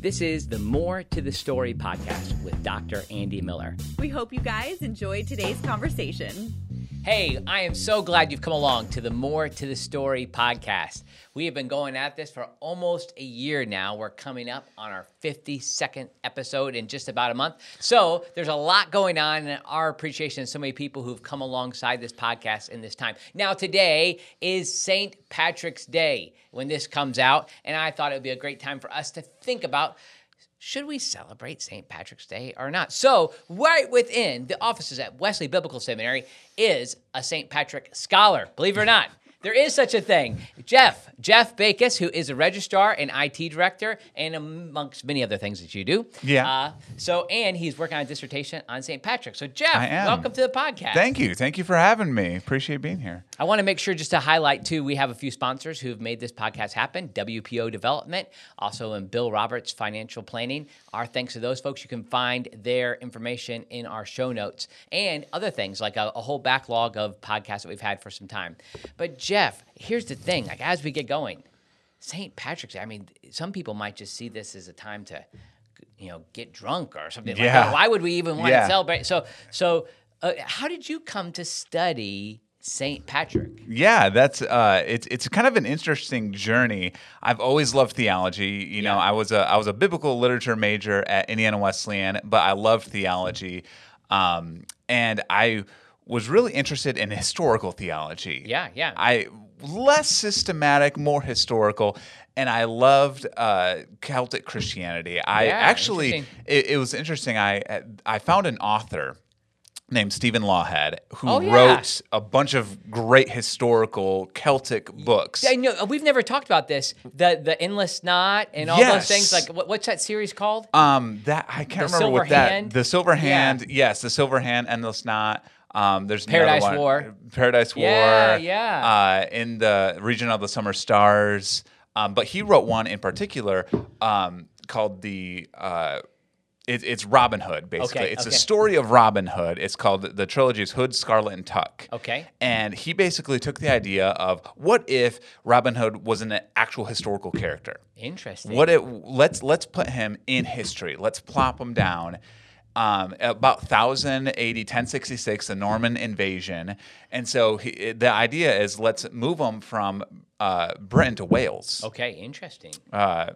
This is the More to the Story podcast with Dr. Andy Miller. We hope you guys enjoyed today's conversation. Hey, I am so glad you've come along to the More to the Story podcast. We have been going at this for almost a year now. We're coming up on our 52nd episode in just about a month. So there's a lot going on, and our appreciation of so many people who've come alongside this podcast in this time. Now, today is St. Patrick's Day when this comes out, and I thought it would be a great time for us to think about should we celebrate St. Patrick's Day or not? So, right within the offices at Wesley Biblical Seminary is a St. Patrick scholar, believe it or not. There is such a thing. Jeff, Jeff Bacus, who is a registrar and IT director, and amongst many other things that you do. Yeah. Uh, so, and he's working on a dissertation on St. Patrick. So, Jeff, welcome to the podcast. Thank you. Thank you for having me. Appreciate being here. I want to make sure just to highlight too, we have a few sponsors who've made this podcast happen. WPO Development, also in Bill Roberts Financial Planning. Our thanks to those folks. You can find their information in our show notes and other things like a, a whole backlog of podcasts that we've had for some time. But Jeff, here's the thing: like as we get going, St. Patrick's. I mean, some people might just see this as a time to, you know, get drunk or something like Yeah. that. Why would we even want Yeah. to celebrate? So, so uh, how did you come to study St. Patrick? Yeah, that's uh, it's it's kind of an interesting journey. I've always loved theology. You know, I was a I was a biblical literature major at Indiana Wesleyan, but I loved theology, um, and I was really interested in historical theology. Yeah, yeah. I less systematic, more historical, and I loved uh, Celtic Christianity. I Yeah, actually it, it was interesting. I I found an author named Stephen Lawhead who Oh, yeah. wrote a bunch of great historical Celtic books. I know we've never talked about this. The the endless knot and all Yes. those things. Like what, what's that series called? Um, that I can't The remember what that. The Silver Yeah. Hand, yes, the Silver Hand, Endless Knot. Um, there's Paradise War. Paradise War. Yeah, yeah. Uh, in the region of the summer stars. Um, but he wrote one in particular um, called the. Uh, it, it's Robin Hood, basically. Okay, it's okay. a story of Robin Hood. It's called the trilogy is Hood, Scarlet, and Tuck. Okay. And he basically took the idea of what if Robin Hood was an actual historical character? Interesting. What it let's let's put him in history. Let's plop him down. Um, about 1080, 1066, the Norman invasion, and so he, the idea is let's move him from uh, Britain to Wales. Okay, interesting. Uh,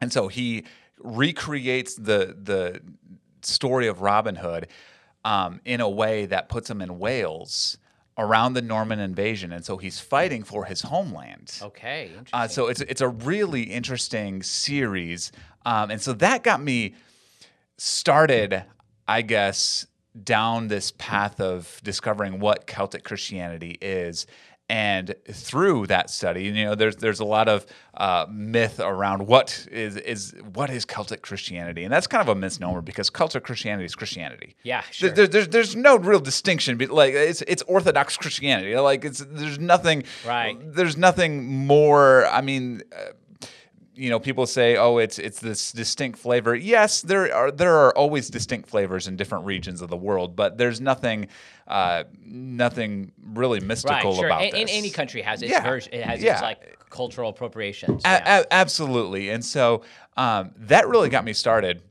and so he recreates the the story of Robin Hood um, in a way that puts him in Wales around the Norman invasion, and so he's fighting for his homeland. Okay, interesting. Uh, so it's it's a really interesting series, um, and so that got me started, I guess, down this path of discovering what Celtic Christianity is. And through that study, you know, there's there's a lot of uh, myth around what is is what is Celtic Christianity, and that's kind of a misnomer because Celtic Christianity is Christianity. Yeah, sure. there- there's there's no real distinction, but like it's it's Orthodox Christianity. Like it's there's nothing. Right. There's nothing more. I mean. Uh, you know, people say, "Oh, it's it's this distinct flavor." Yes, there are there are always distinct flavors in different regions of the world, but there's nothing uh, nothing really right, mystical sure. about And, and this. any country has its Yeah, version. It has yeah. its like cultural appropriations. A- yeah. a- absolutely. And so um, that really got me started.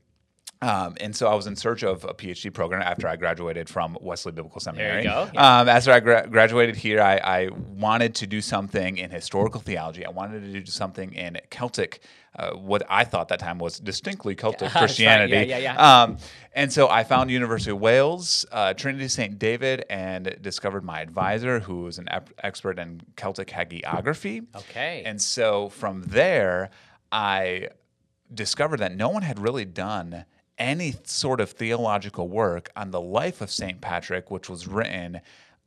Um, and so I was in search of a PhD program after I graduated from Wesley Biblical Seminary. There you go. Um, after I gra- graduated here, I, I wanted to do something in historical theology. I wanted to do something in Celtic, uh, what I thought that time was distinctly Celtic That's right. Christianity. Yeah, yeah, yeah. Um, and so I found University of Wales, uh, Trinity St. David, and discovered my advisor, who was an ep- expert in Celtic hagiography. Okay. And so from there, I discovered that no one had really done any sort of theological work on the life of St. Patrick, which was written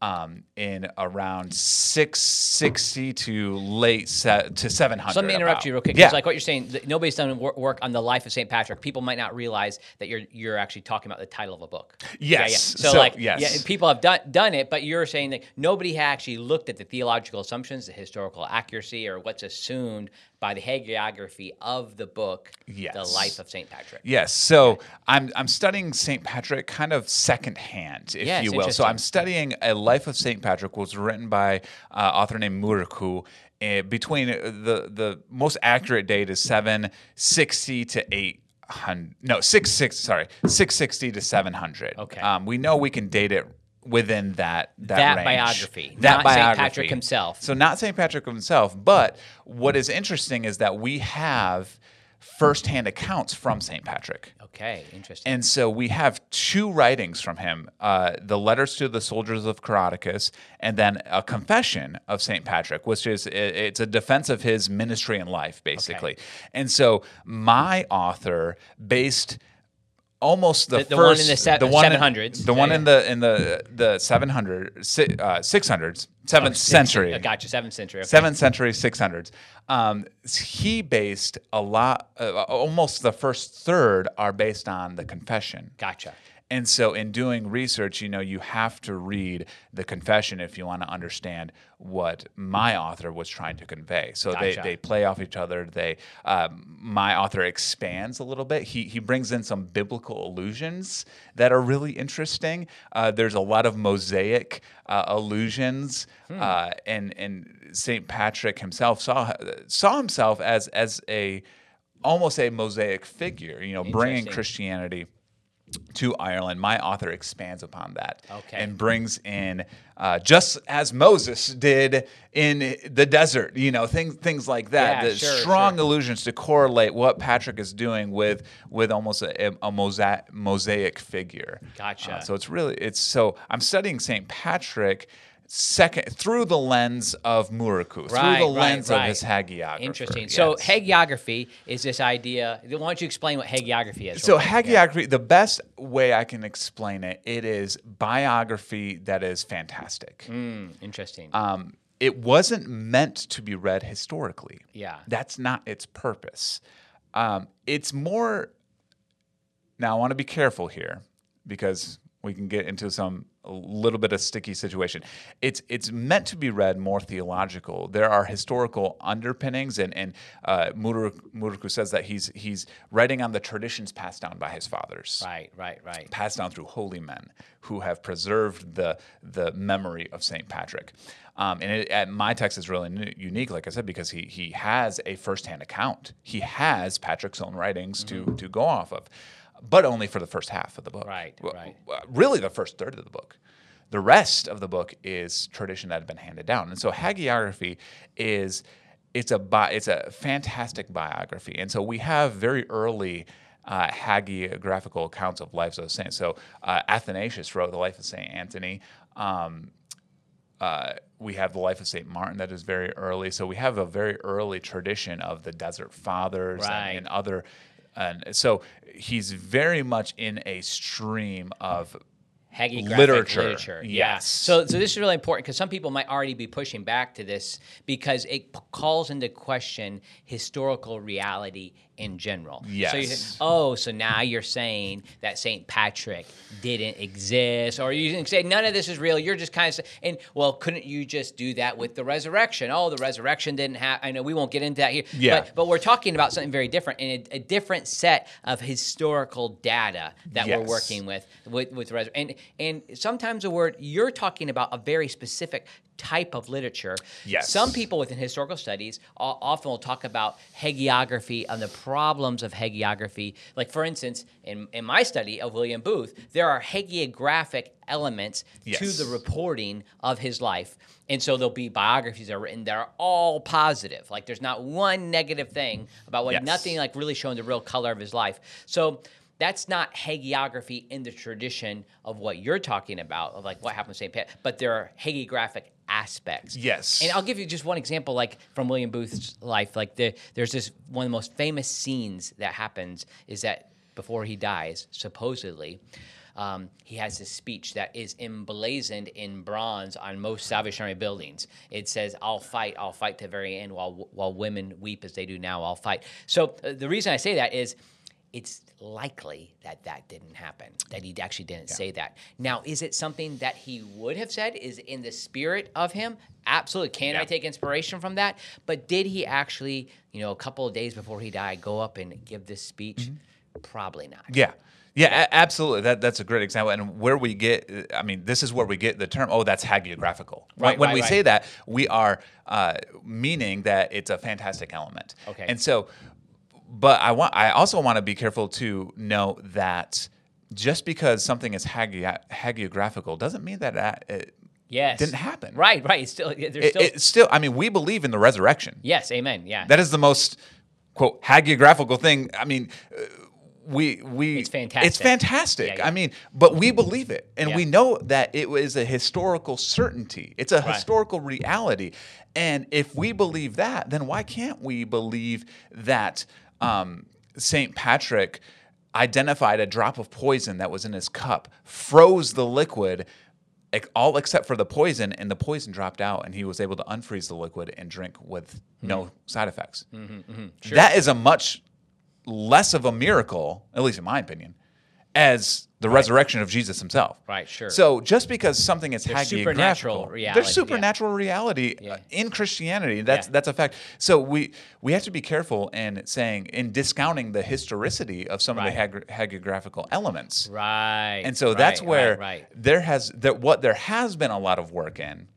um, in around 660 to late se- to 700. So let me interrupt about. you real quick. Yeah. Like what you're saying, nobody's done wor- work on the life of St. Patrick. People might not realize that you're you're actually talking about the title of a book. Yeah, yeah. Yes. So, So, like, yes. yeah, people have done done it, but you're saying that nobody had actually looked at the theological assumptions, the historical accuracy, or what's assumed by the hagiography of the book, The Life of St. Patrick. Yes. So I'm I'm studying St. Patrick kind of secondhand, if Yeah, you will. So. I'm studying a life of St. Patrick, was written by uh, author named Muirchú, uh, between the the most accurate date is 760 to 800 no 66 sorry 660 to 700 Okay. um, we know we can date it within that that, That range. biography, that not St. Patrick himself. so not St. Patrick himself, but what is interesting is that we have firsthand accounts from St. Patrick. Okay, interesting. And so we have two writings from him uh, the letters to the soldiers of Coroticus, and then a confession of St. Patrick, which is it's a defense of his ministry and life, basically. And so my author based almost the, The- the one in the se- the one in- 700s. the one Yeah, in the in the the 700 si- uh, 600s seventh Six- century uh, Gotcha, seventh century. Okay. seventh century 600s um, he based a lot uh, almost the first third are based on the confession Gotcha. And so in doing research you know you have to read the confession if you want to understand what my author was trying to convey so Gotcha. they, they play off each other they um, my author expands a little bit he, he brings in some biblical allusions that are really interesting uh, there's a lot of mosaic uh, allusions Hmm. uh, and and St. Patrick himself saw saw himself as as a almost a mosaic figure you know bringing Christianity to Ireland. My author expands upon that Okay. and brings in, uh, just as Moses did in the desert, you know, things things like that. Yeah, the sure, strong sure. allusions to correlate what Patrick is doing with with almost a, a mosaic mosaic figure. Gotcha. Uh, so it's really it's so I'm studying Saint Patrick. Second, through the lens of Muirchú, Right, through the right, lens of his hagiography. Interesting. So hagiography is this idea. Why don't you explain what hagiography is? So real? Yeah. hagiography, the best way I can explain it, it is biography that is fantastic. Hmm, interesting. Um, it wasn't meant to be read historically. Yeah. That's not its purpose. Um, it's more. Now I want to be careful here because we can get into some a little bit of sticky situation. It's it's meant to be read more theological. There are historical underpinnings, and and uh, Muirchú says that he's he's writing on the traditions passed down by his fathers right, right, right. passed down through holy men who have preserved the the memory of Saint Patrick. Um, and it, my text is really unique, like I said, because he he has a firsthand account. He has Patrick's own writings to to go off of, but only for the first half of the book. Right, right. Really, the first third of the book. The rest of the book is tradition that had been handed down, and so hagiography is it's a bi- it's a fantastic biography, and so we have very early uh, hagiographical accounts of lives of saints. So uh, Athanasius wrote the life of Saint Anthony. Um, uh, we have the life of Saint Martin that is very early. So we have a very early tradition of the Desert Fathers and- and, other. And so he's very much in a stream of hagiographic Literature, literature. Yeah. yes. So, so this is really important because some people might already be pushing back to this because it p- calls into question historical reality in general. So you Yes. say, oh, so now you're saying that St. Patrick didn't exist, or you can say none of this is real. You're just kind of, sa- and well, couldn't you just do that with the resurrection? Oh, the resurrection didn't happen. I know we won't get into that here. Yeah. But, but we're talking about something very different and a, a different set of historical data that we're working with with with and and sometimes a word you're talking about a very specific type of literature. Yes. Some people within historical studies often will talk about hagiography and the problems of hagiography. Like for instance, in in my study of William Booth, there are hagiographic elements to the reporting of his life. And so there'll be biographies that are written that are all positive. Like there's not one negative thing about what Yes. nothing like really showing the real color of his life. So that's not hagiography in the tradition of what you're talking about, of like what happened to St. Pat, but there are hagiographic aspects. Yes. And I'll give you just one example, like from William Booth's life. Like the, there's this one of the most famous scenes that happens is that before he dies, supposedly, um, he has this speech that is emblazoned in bronze on most Salvation Army buildings. It says, "I'll fight, I'll fight to the very end, while while women weep as they do now. I'll fight." So uh, the reason I say that is it's likely that that didn't happen, that he actually didn't say that. Now, is it something that he would have said? Is in the spirit of him? Absolutely. Can I take inspiration from that? But did he actually, you know, a couple of days before he died, go up and give this speech? Probably not. Yeah. Yeah, a- absolutely. That that's a great example. And where we get, I mean, this is where we get the term. Oh, that's hagiographical. When- Right, when right, we right. say that, we are uh, meaning that it's a fantastic element. Okay. And so, but I want, I also want to be careful to note that just because something is hagi- hagiographical doesn't mean that that it Yes. didn't happen. Right. Right. It's still. There's It, still. it's still. I mean, we believe in the resurrection. yes. Amen. Yeah. That is the most quote hagiographical thing. I mean, uh, we we It's fantastic. It's fantastic. Yeah, yeah. I mean, but we believe it, and Yeah. we know that it was a historical certainty. It's a Right. historical reality, and if we believe that, then why can't we believe that um, Saint Patrick? Identified a drop of poison that was in his cup, froze the liquid, all except for the poison, and the poison dropped out, and he was able to unfreeze the liquid and drink with Hmm. no side effects. Mm-hmm, That is a much less of a miracle, at least in my opinion, as the resurrection of Jesus himself. Right, sure. So just because something is There's hagiographical, supernatural reality, there's supernatural reality uh, Yeah. in Christianity. That's Yeah. that's a fact. So we we have to be careful in saying in discounting the historicity of some Right. of the hagi- hagiographical elements. right. And so that's right, where Right. right. there has that what there has been a lot of work in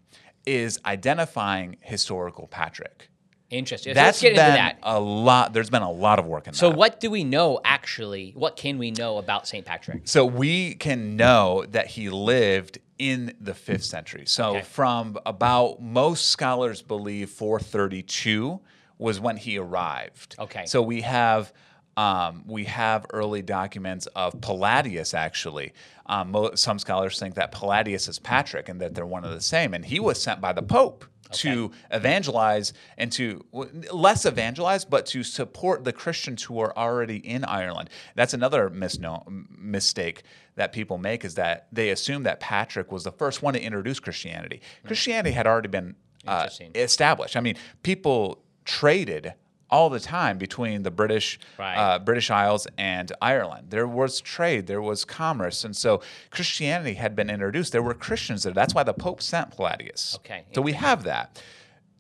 is identifying historical Patrick. Interesting. So That's let's get been into that. a lot. There's been a lot of work in So that. So what do we know actually? What can we know about St. Patrick? So we can know that he lived in the fifth century. So Okay. from about most scholars believe 432 was when he arrived. Okay. So we have um, we have early documents of Palladius actually. Um, mo- some scholars think that Palladius is Patrick and that they're one of the same, and he was sent by the Pope to evangelize and to less evangelize, but to support the Christians who are already in Ireland. That's another misno- mistake that people make is that they assume that Patrick was the first one to introduce Christianity. Christianity had already been uh, established. I mean, people traded all the time between the British Right. uh, British Isles and Ireland. There was trade, there was commerce, and so Christianity had been introduced. There were Christians there. That's why the Pope sent Palladius. Okay, so we have that.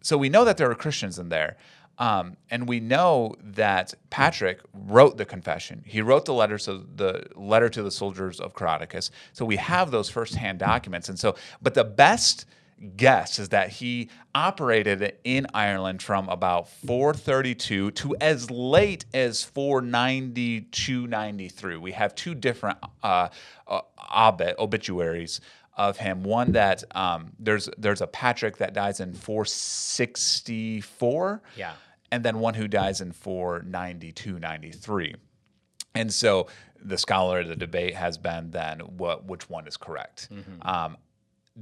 So we know that there were Christians in there. Um, and we know that Patrick wrote the confession. He wrote the letters of the letter to the soldiers of Coroticus. So we have those firsthand documents. And so, but the best guess is that he operated in Ireland from about 432 to as late as 492, 93. We have two different uh, uh, obit, obituaries of him. One that um, there's there's a Patrick that dies in 464. Yeah. And then one who dies in 492, 93. And so the scholar, of the debate has been then what which one is correct. Um,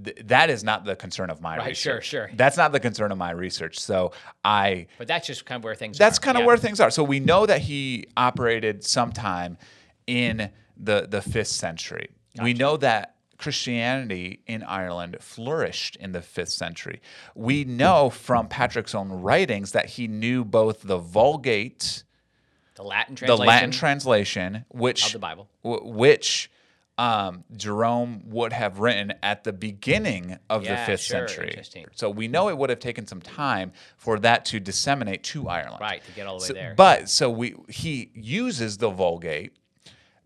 th- that is not the concern of my. Right, sure, research. sure. That's not the concern of my research. So I But that's just kind of where things that's are. kind of Yeah. where things are. So we know that he operated sometime in the the fifth century. We know that Christianity in Ireland flourished in the fifth century. We know from Patrick's own writings that he knew both the Vulgate, the Latin translation, the. Latin translation, which of the Bible. w- which um, Jerome would have written at the beginning of the fifth sure, century. So we know it would have taken some time for that to disseminate to Ireland. Right, to get all the way So- there. But so we he uses the Vulgate,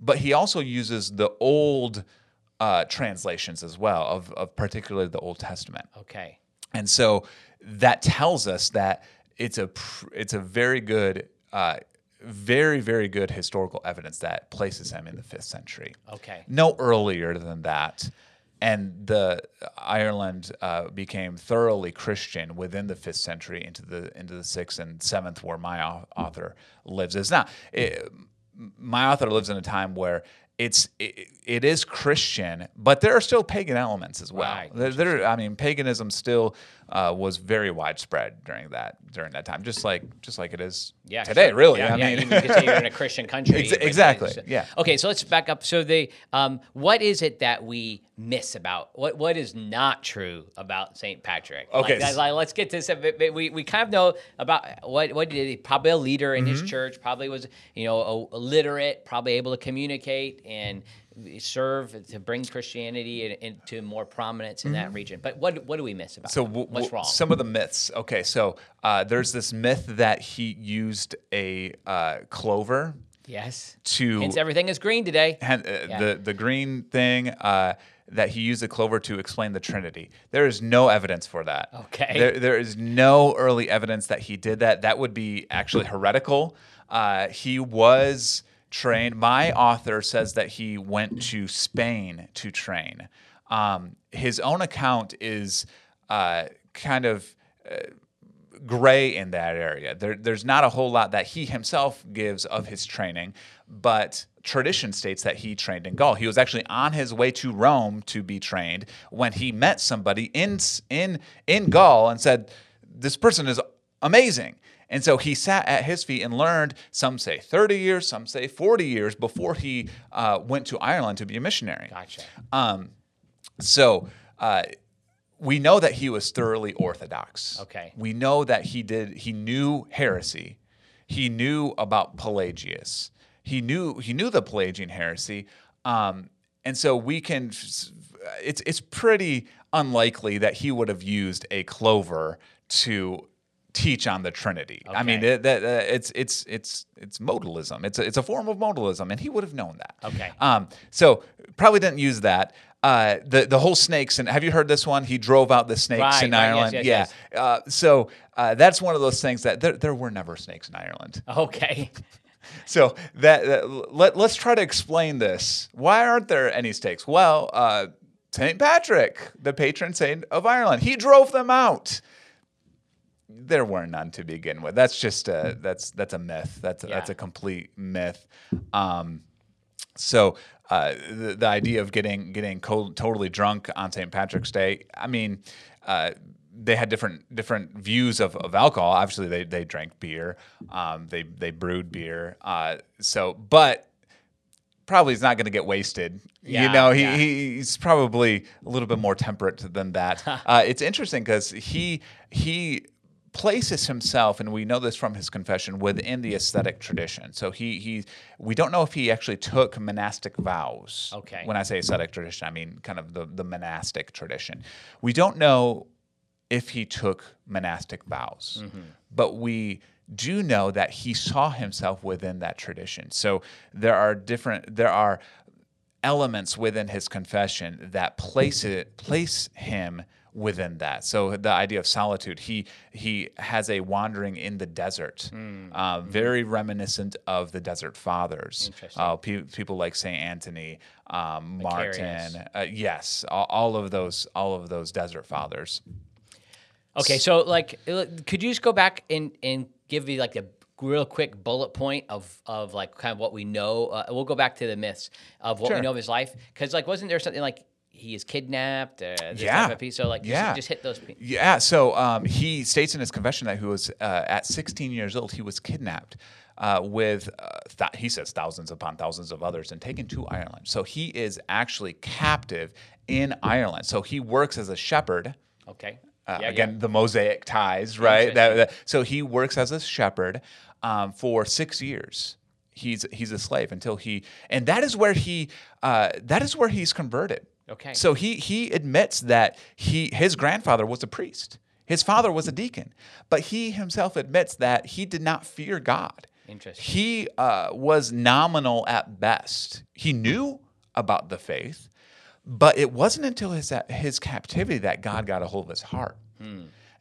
but he also uses the old uh, translations as well of, of particularly the Old Testament. Okay. And so that tells us that it's a pr- it's a very good, uh, very very good historical evidence that places him in the fifth century. Okay. No earlier than that. And the Ireland uh, became thoroughly Christian within the fifth century into the into the sixth and seventh, where my author lives. It's not. It, my author lives in a time where it's it, it is Christian, but there are still pagan elements as well. Right. There, there- I mean, paganism still uh, was very widespread during that during that time, just like just like it is Yeah, today. sure. Really, Yeah, I yeah, mean, you could say you're in a Christian country. Ex- exactly, so- yeah. Okay, so let's back up. So they, um, what is it that we miss about what what is not true about Saint Patrick? Okay, like, like, let's get to this. a We we kind of know about what what did he probably a leader in Mm-hmm. his church. Probably was you know a, literate. Probably able to communicate and serve to bring Christianity in- into more prominence in that region. But what what do we miss about? Mm-hmm. So w- what's wrong? Some of the myths. Okay, so uh, there's this myth that he used a uh, clover Yes. to Hence, everything is green today. Hen- uh, Yeah. the the green thing uh, that he used the clover to explain the Trinity. There is no evidence for that. Okay. There, there is no early evidence that he did that. That would be actually heretical. Uh, he was trained. My author says that he went to Spain to train. Um, his own account is uh, kind of gray in that area. There, there's not a whole lot that he himself gives of his training, but tradition states that he trained in Gaul. He was actually on his way to Rome to be trained when he met somebody in in in Gaul and said, "This person is amazing." And so he sat at his feet and learned. Some say 30 years, some say 40 years before he uh, went to Ireland to be a missionary. Gotcha. So uh, we know that he was thoroughly orthodox. Okay. We know that he did. He knew heresy. He knew about Pelagius. He knew he knew the Pelagian heresy. Um, and so we can. It's it's pretty unlikely that he would have used a clover to teach on the Trinity. I mean, Okay. it, that, uh, it's it's it's it's modalism. It's a, it's a form of modalism, and he would have known that. Okay. Um, so probably didn't use that. Uh, the the whole snakes and have you heard this one? He drove out the snakes Right, in right, Ireland. yes, yeah. yes. Uh, so uh, that's one of those things that there, there were never snakes in Ireland. Okay. So that, that let let's try to explain this. Why aren't there any snakes? Well, uh, Saint Patrick, the patron saint of Ireland, he drove them out. There were none to begin with. That's just a that's that's a myth. That's a, that's a complete myth. Um, so uh, the, the idea of getting getting co- totally drunk on St. Patrick's Day, I mean, uh, they had different different views of, of alcohol. Obviously, they they drank beer, um, they they brewed beer. Uh, so, but probably he's not going to get wasted. you know, he, yeah. he's probably a little bit more temperate than that. uh, it's interesting because he he places himself, and we know this from his confession, within the ascetic tradition. So he he we don't know if he actually took monastic vows. Okay. When I say ascetic tradition, I mean kind of the the monastic tradition. We don't know if he took monastic vows, mm-hmm. but we do know that he saw himself within that tradition. So there are different there are elements within his confession that place it place him within that. So the idea of solitude, he he has a wandering in the desert, uh, very reminiscent of the Desert Fathers. Uh, pe- people like Saint Anthony, um, Martin, uh, yes, all, all of those all of those Desert Fathers. Okay, so like, uh, could you just go back and and give me like a real quick bullet point of of like kind of what we know? Uh, we'll go back to the myths of what we know of his life, because like, wasn't there something like he is kidnapped? Uh, this Yeah. So like, just, Yeah. just hit those. pe- Yeah, so um, he states in his confession that he was uh, at 16 years old. He was kidnapped uh, with uh, th- he says thousands upon thousands of others and taken to Ireland. So he is actually captive in Ireland. So he works as a shepherd. Okay. Uh, Yeah, again, yeah. the mosaic ties, right? That, that- so he works as a shepherd um, for six years. He's he's a slave until he, and that is where he uh, that is where he's converted. Okay. So he he admits that he his grandfather was a priest, his father was a deacon, but he himself admits that he did not fear God. Interesting. He uh, was nominal at best. He knew about the faith, but it wasn't until his his captivity that God got a hold of his heart.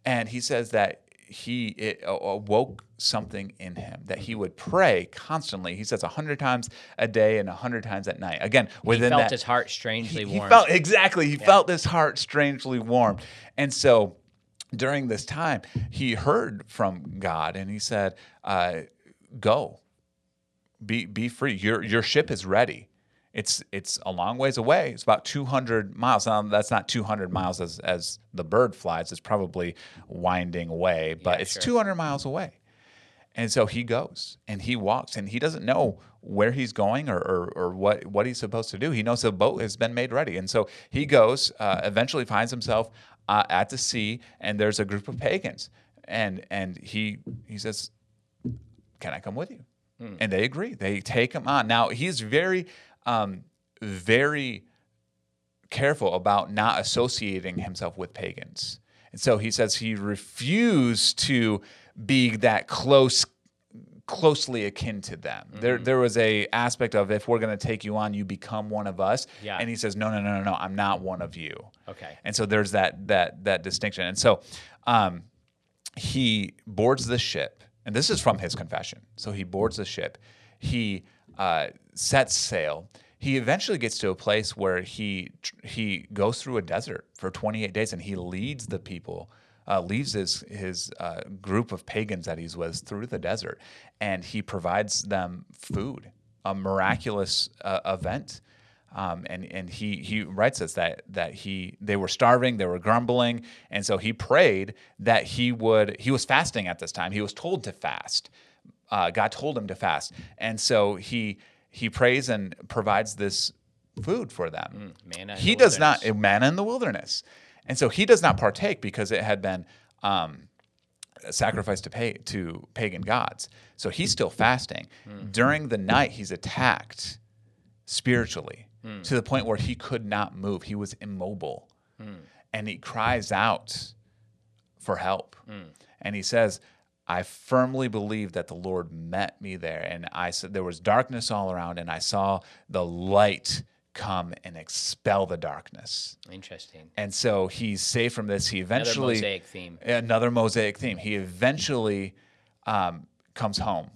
And he says that he it awoke something in him that he would pray constantly. He says a hundred times a day and a hundred times at night. Again, He within felt that, his heart strangely he, he felt exactly. He felt his heart strangely warm, and so during this time, he heard from God, and he said, uh, "Go, be be free. Your your ship is ready. It's it's a long ways away. It's about 200 miles. Now that's not 200 miles as as the bird flies. It's probably winding away, but Yeah, it's sure. 200 miles away. And so he goes and he walks and he doesn't know where he's going or, or, or what, what he's supposed to do. He knows the boat has been made ready. And so he goes, uh, eventually finds himself uh, at the sea and there's a group of pagans. And, and he, he says, can I come with you? And they agree. They take him on. Now he's very, um, very careful about not associating himself with pagans. And so he says he refused to be that close closely akin to them. There there was a aspect of if we're going to take you on, you become one of us. Yeah. And he says, no, no, no, no, no, I'm not one of you. Okay. And so there's that that that distinction. And so um, he boards the ship, and this is from his confession. So he boards the ship. He uh, sets sail. He eventually gets to a place where he he goes through a desert for 28 days, and he leads the people. Uh, his his uh, group of pagans that he's with through the desert, and he provides them food, a miraculous uh, event. Um, and and he he writes us that that he they were starving, they were grumbling, and so he prayed that he would. He was fasting at this time. He was told to fast. Uh, God told him to fast, and so he he prays and provides this food for them. Mm, manna he the does not uh, manna in the wilderness, and so he does not partake because it had been. Um, sacrificed to pay to pagan gods. So he's still fasting. Mm. During the night, he's attacked spiritually mm. to the point where he could not move. He was immobile. And he cries out for help. And he says, I firmly believe that the Lord met me there. And I said there was darkness all around, and I saw the light come and expel the darkness. Interesting. And so he's saved from this. He eventually another mosaic theme. Another mosaic theme. He eventually um, comes home,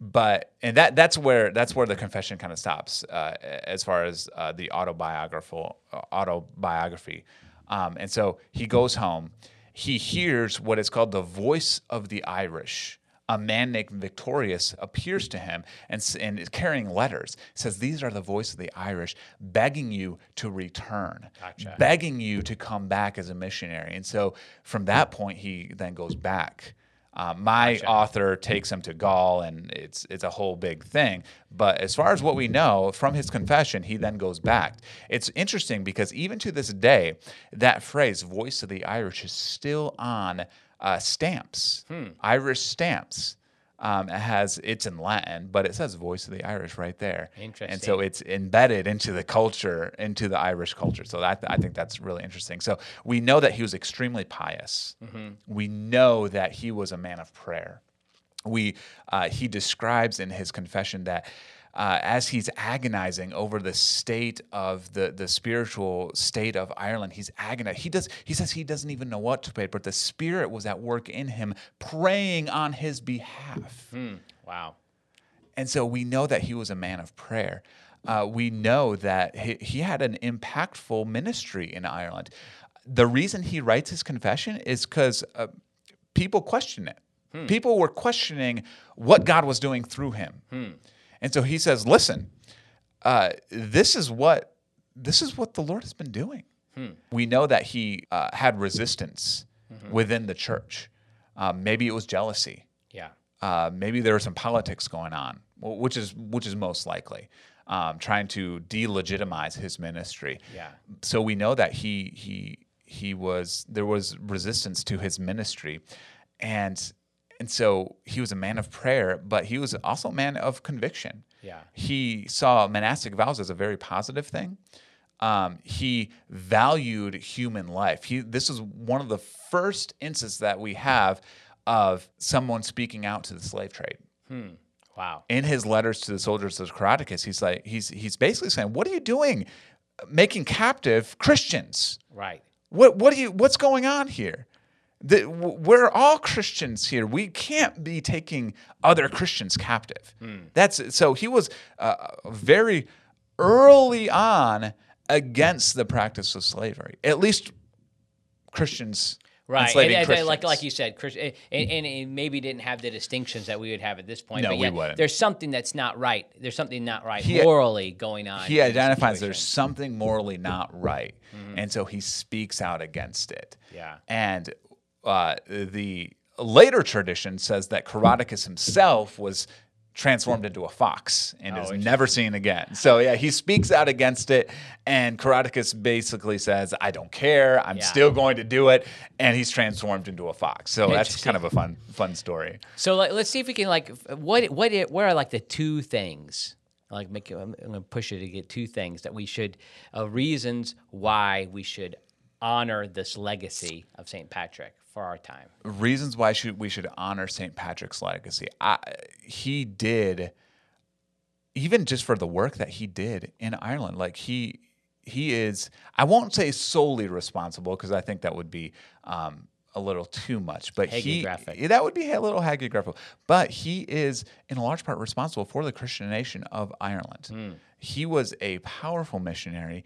but and that that's where that's where the confession kind of stops uh, as far as uh, the autobiographical uh, autobiography. Um, and so he goes home. He hears what is called the voice of the Irish a man named Victoricus appears to him and, and is carrying letters. Says, These are the voice of the Irish begging you to return, Gotcha. begging you to come back as a missionary. And so from that point, he then goes back. Uh, my author takes him to Gaul, and it's it's a whole big thing. But as far as what we know from his confession, he then goes back. It's interesting because even to this day, that phrase "voice of the Irish" is still on uh, stamps, Irish stamps. Um, it has it's in Latin, but it says "voice of the Irish" right there. Interesting. And so it's embedded into the culture, into the Irish culture. So that, I think that's really interesting. So we know that he was extremely pious. We know that he was a man of prayer. We uh, he describes in his confession that. Uh, as he's agonizing over the state of the, the spiritual state of Ireland, he's agonizing. He does. He says he doesn't even know what to pray, but the Spirit was at work in him, praying on his behalf. Wow. And so we know that he was a man of prayer. Uh, we know that he, he had an impactful ministry in Ireland. The reason he writes his confession is because uh, people question it. People were questioning what God was doing through him. And so he says, "Listen, uh, this is what this is what the Lord has been doing." We know that he uh, had resistance within the church. Um, maybe it was jealousy Yeah. uh, maybe there was some politics going on, which is which is most likely, um, trying to delegitimize his ministry. Yeah. So we know that he he he was there was resistance to his ministry, and and so he was a man of prayer, but he was also a man of conviction. Yeah. He saw monastic vows as a very positive thing. Um, he valued human life. He, this is one of the first instances that we have of someone speaking out to the slave trade. Wow. In his letters to the soldiers of Coroticus, he's like, he's he's basically saying, "What are you doing, making captive Christians? Right. What what do you what's going on here? The, we're all Christians here. We can't be taking other Christians captive. Hmm. That's so he was uh, very early on against the practice of slavery. At least Christians, Right. And, and, and like like you said, Chris, and, maybe didn't have the distinctions that we would have at this point. No, but we yet wouldn't. There's something that's not right. There's something not right He- uh, morally going on. he identifies there's something morally not right, mm-hmm. and so he speaks out against it. Yeah. And uh, the later tradition says that Coroticus himself was transformed into a fox and Oh, is never seen again. So yeah, he speaks out against it, and Coroticus basically says, "I don't care. I'm Yeah. still going to do it," and he's transformed into a fox. So that's kind of a fun fun story. So like, let's see if we can like what what it, what are like the two things like make I'm, I'm gonna push it to get two things that we should uh, reasons why we should honor this legacy of St. Patrick for our time? reasons why should we should honor St. Patrick's legacy. I, he did, even just for the work that he did in Ireland. Like he he is. I won't say solely responsible because I think that would be. Um, a little too much, but he that would be a little hagiographical. But he is, in a large part, responsible for the Christian nation of Ireland. He was a powerful missionary,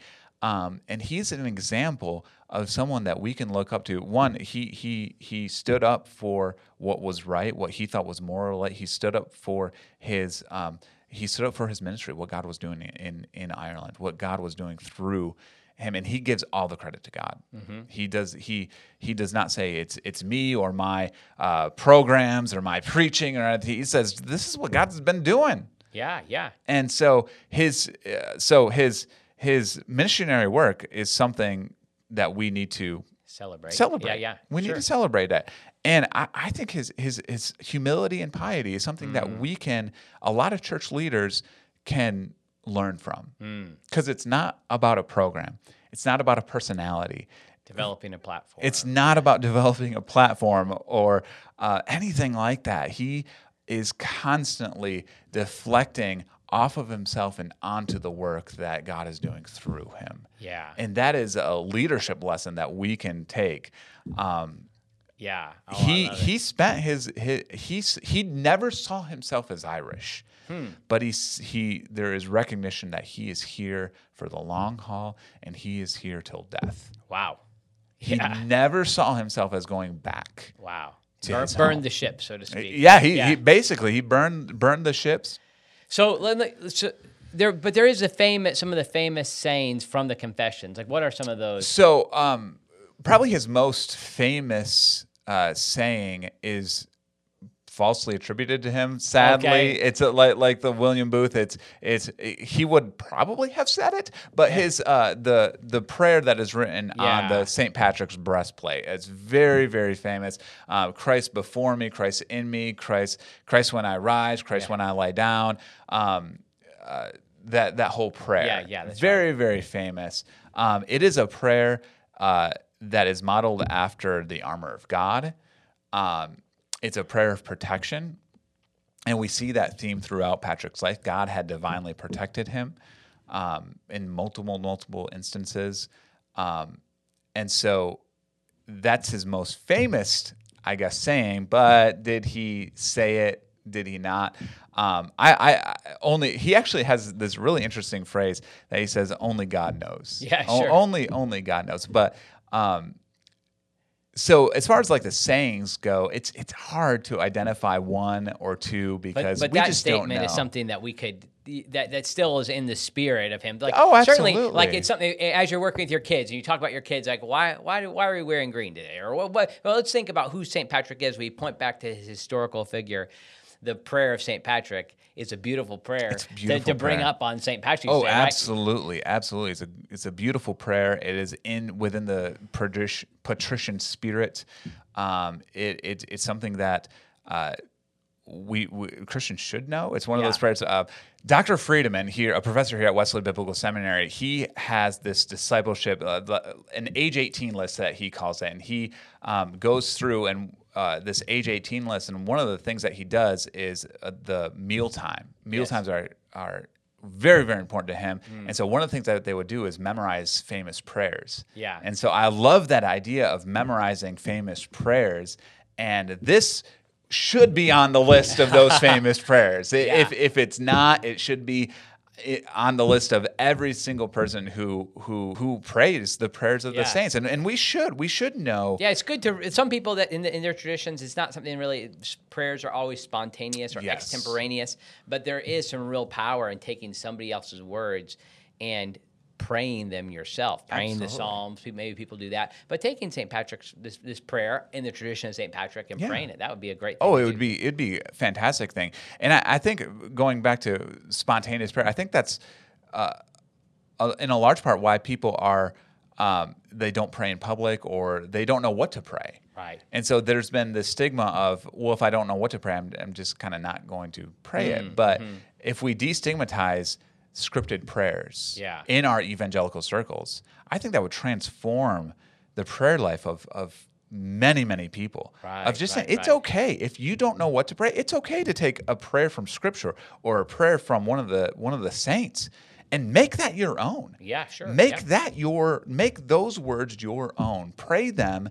um, and he's an example of someone that we can look up to. One, he he he stood up for what was right, what he thought was moral. right. He stood up for his. Um, he stood up for his ministry, what God was doing in in Ireland, what God was doing through him, and he gives all the credit to God. He does he he does not say it's it's me or my uh, programs or my preaching or anything. He says this is what God's been doing Yeah, yeah. and so his uh, so his his missionary work is something that we need to Celebrate. celebrate. Yeah, yeah. We sure. need to celebrate that. And I, I think his his his humility and piety is something Mm. that we can a lot of church leaders can learn from. Mm. Because it's not about a program. It's not about a personality. Developing a platform. It's not about developing a platform or uh, anything like that. He is constantly deflecting off of himself and onto the work that God is doing through him. Yeah. And that is a leadership lesson that we can take. Um, yeah. Oh, he he spent his, his he he never saw himself as Irish, Hmm. but he's he there is recognition that he is here for the long haul and he is here till death. Wow. He Yeah. never saw himself as going back. Wow. To Burn, home. the ship, so to speak. Yeah, he, he basically he burned burned the ships. So, let so there, but there is a famous, some of the famous sayings from the confessions. Like, what are some of those? So, um, probably his most famous uh, saying is falsely attributed to him. Sadly, Okay. it's a, like like the William Booth. It's it's he would probably have said it, but his uh, the the prayer that is written on the St. Patrick's breastplate. It's very very famous. Uh, Christ before me, Christ in me, Christ Christ when I rise, Christ when I lie down. Um, uh, that that whole prayer. Yeah, yeah, that's very very famous. Um, it is a prayer uh, that is modeled after the armor of God. Um, it's a prayer of protection, and we see that theme throughout Patrick's life. God had divinely protected him um, in multiple multiple instances, um, and so that's his most famous, I guess, saying. But did he say it? Did he not? Um, I, I, I only he actually has this really interesting phrase that he says, "Only God knows." Yeah, O- sure. only only God knows. But um, so as far as like the sayings go, it's it's hard to identify one or two because but we that just don't statement know. is something that we could that that still is in the spirit of him. Like Oh, certainly, like it's something as you're working with your kids and you talk about your kids, like why why do, why are we wearing green today? Or what, what? Well, let's think about who Saint Patrick is. We point back to his historical figure. The prayer of Saint Patrick is a beautiful prayer a to, to bring prayer. up on Saint Patrick's Oh, Day. right? absolutely, absolutely. It's a it's a beautiful prayer. It is in within the patrician spirit. Um, it, it it's something that uh, we, we Christians should know. It's one of those prayers. Uh, Dr. Friedeman here, a professor here at Wesley Biblical Seminary, he has this discipleship, uh, the- an age 18 list that he calls it, and he um, goes through and uh, this age 18 list, and one of the things that he does is uh, the mealtime. Meal Yes. times are are very very important to him, Mm. and so one of the things that they would do is memorize famous prayers. Yeah. and so I love that idea of memorizing famous prayers, and this should be on the list of those famous prayers. I- If if it's not, it should be on the list of every single person who who who prays the prayers of Yeah. the saints, and and we should we should know. Yeah, it's good to some people that in, the, in their traditions, it's not something really. Prayers are always spontaneous or Yes. extemporaneous, but there is some real power in taking somebody else's words and praying them yourself, praying the Psalms. Maybe people do that, but taking St. Patrick's this, this prayer in the tradition of St. Patrick and Yeah. praying it that would be a great. thing Oh, it do. would be it'd be a fantastic thing, and I, I think going back to spontaneous prayer, I think that's uh, uh, in a large part why people are um, they don't pray in public or they don't know what to pray. Right. And so there's been this stigma of well, if I don't know what to pray, I'm, I'm just kind of not going to pray it. But if we destigmatize scripted prayers Yeah. in our evangelical circles, I think that would transform the prayer life of of many many people Right, of just saying it's right. okay if you don't know what to pray it's okay to take a prayer from scripture or a prayer from one of the one of the saints and make that your own Yeah, sure. make yeah. that your make those words your own pray them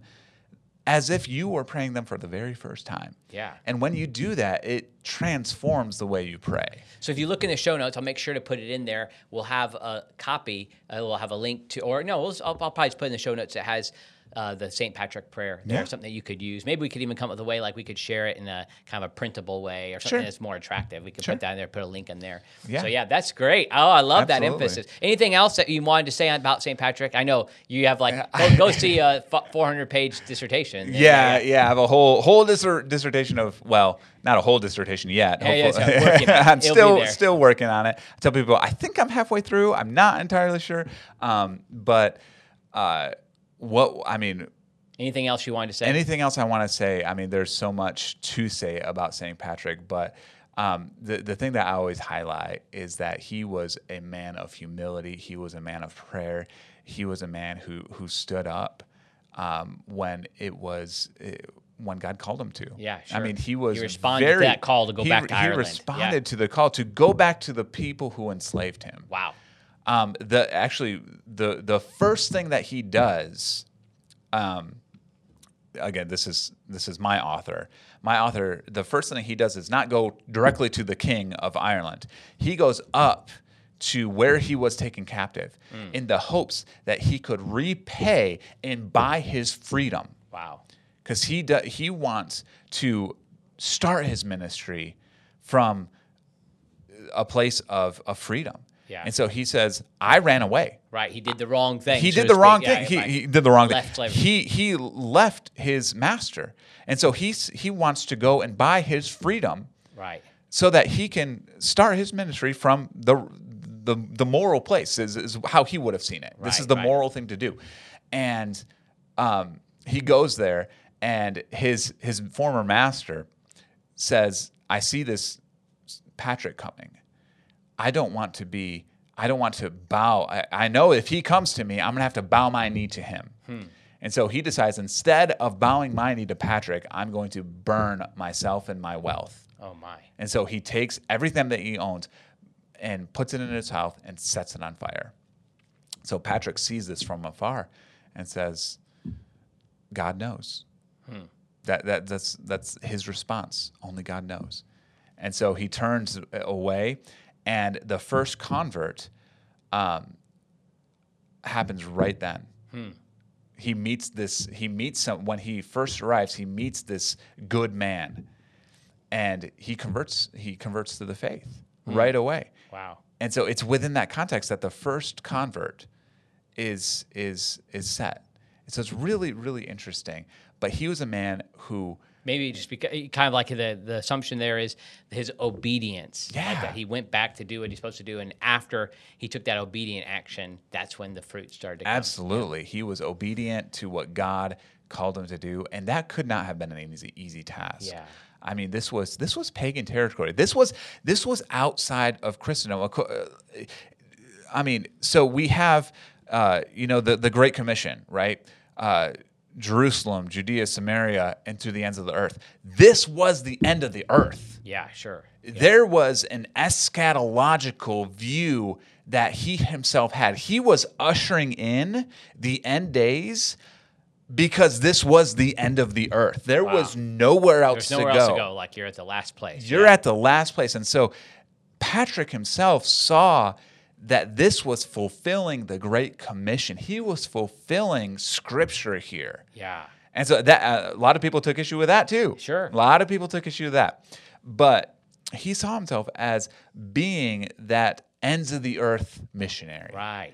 as if you were praying them for the very first time Yeah. and when you do that it transforms the way you pray So if you look in the show notes, I'll make sure to put it in there. We'll have a copy. Uh, we'll have a link to, or no, we'll, I'll, I'll probably just put in the show notes. It has uh, the St. Patrick prayer there, Yeah. something that you could use. Maybe we could even come up with a way like we could share it in a kind of a printable way or something Sure. that's more attractive. We could Sure. put that in there, put a link in there. Yeah. So yeah, that's great. Oh, I love that emphasis. Anything else that you wanted to say about St. Patrick? I know you have like go, go see a 400 page dissertation. there. Yeah, yeah, I have a whole whole dissert- dissertation of well, not a whole dissertation yet. Yeah, yeah, hopefully. it's working. I'm It'll still still working on it. I tell people I think I'm halfway through. I'm not entirely sure, um, but uh, what I mean. Anything else you wanted to say? Anything else I want to say? I mean, there's so much to say about St. Patrick, but um, the the thing that I always highlight is that he was a man of humility. He was a man of prayer. He was a man who who stood up um, when it was. It, when God called him to, Yeah, sure. I mean, he was He responded to very, that call to go he- back to he Ireland. responded Yeah. to the call to go back to the people who enslaved him. wow. Um, the actually the the first thing that he does, um, again, this is this is Muirchú. My author. The first thing he does is not go directly to the king of Ireland. He goes up to where he was taken captive in the hopes that he could repay and buy his freedom Wow. because he do, he wants to start his ministry from a place of, of freedom. Yeah. And so he says, I ran away. Right. He did the wrong thing. He so did the wrong. Yeah, thing. He, right. he did the wrong thing. slavery. He he left his master, and so he's he wants to go and buy his freedom Right. so that he can start his ministry from the the, the moral place is, is how he would have seen it. this is the right. moral thing to do, and um, he goes there, and his his former master says, "I see this Patrick coming. I don't want to be. I don't want to bow. I, I know if he comes to me, I'm gonna have to bow my knee to him." Hmm. And so he decides instead of bowing my knee to Patrick, I'm going to burn myself and my wealth. Oh my. And so he takes everything that he owns and puts it in his house and sets it on fire. So Patrick sees this from afar and says, God knows. Hmm. That, that, that's, that's his response. Only God knows. And so he turns away, and the first convert um, happens right then. He meets this he meets some when he first arrives he meets this good man. And he converts he converts to the faith right away. Wow. and so it's within that context that the first convert is is is set. So it's really really interesting. But he was a man who Maybe just because kind of like the the assumption there is his obedience. Like Yeah. that he went back to do what he's supposed to do, and after he took that obedient action, that's when the fruit started to come. absolutely he was obedient to what god called him to do and that could not have been an easy easy task Yeah. I mean, this was this was pagan territory. This was this was outside of Christendom. Uh, I mean, so we have, uh, you know, the the Great Commission, right? Uh, Jerusalem, Judea, Samaria, and to the ends of the earth. This was the end of the earth. Yeah, sure. There was an eschatological view that he himself had. He was ushering in the end days because this was the end of the earth. There was nowhere else, nowhere to, else go. to go. Like you're at the last place. You're Yeah. at the last place. And so Patrick himself saw that this was fulfilling the Great Commission. He was fulfilling scripture here. Yeah. And so that uh, a lot of people took issue with that too. Sure. A lot of people took issue with that. But he saw himself as being that ends of the earth missionary Right.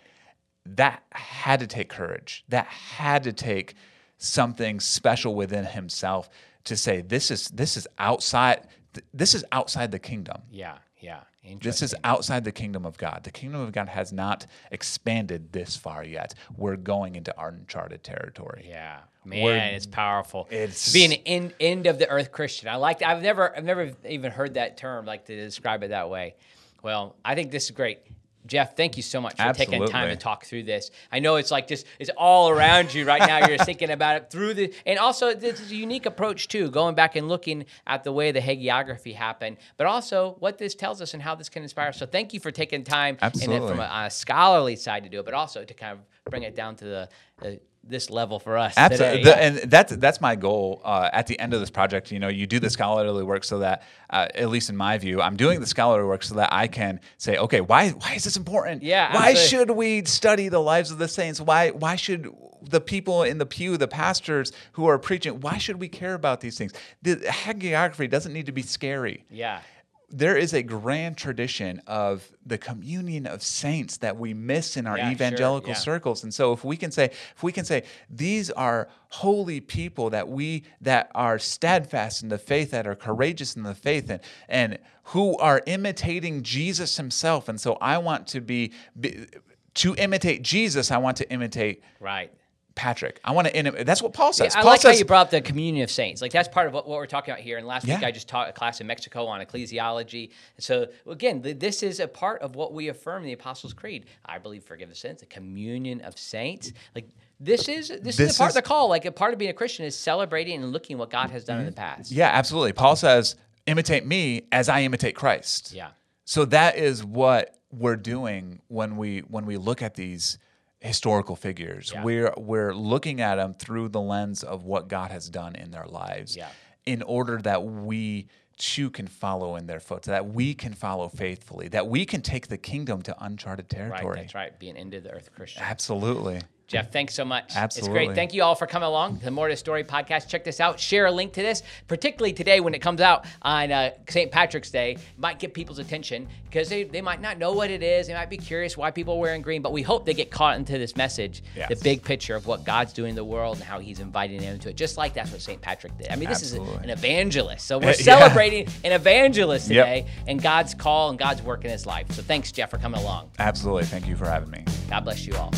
that had to take courage. That had to take something special within himself to say this is this is outside th- this is outside the kingdom. Yeah. Yeah. This is outside the kingdom of God. The kingdom of God has not expanded this far yet. We're going into uncharted territory. Yeah, man, We're- it's powerful. It's- being an end, end of the earth Christian. I like. I've never, I've never even heard that term like to describe it that way. Well, I think this is great. Jeff, thank you so much for taking time to talk through this. I know it's like just it's all around you right now. You're thinking about it through the and also this is a unique approach too, going back and looking at the way the hagiography happened, but also what this tells us and how this can inspire. So thank you for taking time and then Absolutely. from a, a scholarly side to do it, but also to kind of bring it down to the uh, this level for us. Absolutely. The- and that's that's my goal. Uh, at the end of this project, you know, you do the scholarly work so that, uh, at least in my view, I'm doing the scholarly work so that I can say, okay, why why is this important? Yeah, why absolutely. should we study the lives of the saints? Why why should the people in the pew, the pastors who are preaching, why should we care about these things? The hagiography doesn't need to be scary yeah. There is a grand tradition of the communion of saints that we miss in our Yeah, sure, evangelical yeah. circles and so if we can say if we can say these are holy people that we that are steadfast in the faith that are courageous in the faith and and who are imitating Jesus himself and so I want to be, be to imitate Jesus I want to imitate Right. Patrick I want to that's what Paul says I Paul like says how you brought up the communion of saints. Like that's part of what, what we're talking about here. And last week I just taught a class in Mexico on ecclesiology. So again, th- this is a part of what we affirm in the Apostles' Creed. I believe forgive the sins, the communion of saints. Like this is this, is This the part is- of the call. Like a part of being a Christian is celebrating and looking what God has done in the mm-hmm. past. Yeah, absolutely. Paul says, imitate me as I imitate Christ. Yeah. So that is what we're doing when we when we look at these historical figures. Yeah. We're we're looking at them through the lens of what God has done in their lives Yeah. in order that we too can follow in their footsteps, that we can follow faithfully, that we can take the kingdom to uncharted Right. territory. That's right. Being into the earth Christian. Absolutely. Jeff, thanks so much. Absolutely. It's great. Thank you all for coming along. The More to Story podcast. Check this out. Share a link to this, particularly today when it comes out on uh, St. Patrick's Day. It might get people's attention because they, they might not know what it is. They might be curious why people are wearing green, but we hope they get caught into this message, Yes. the big picture of what God's doing in the world and how he's inviting them into it. Just like that's what St. Patrick did. I mean, this is Absolutely. an evangelist. So we're Yeah. celebrating an evangelist Yep. today and God's call and God's work in his life. So thanks, Jeff, for coming along. Absolutely. Thank you for having me. God bless you all.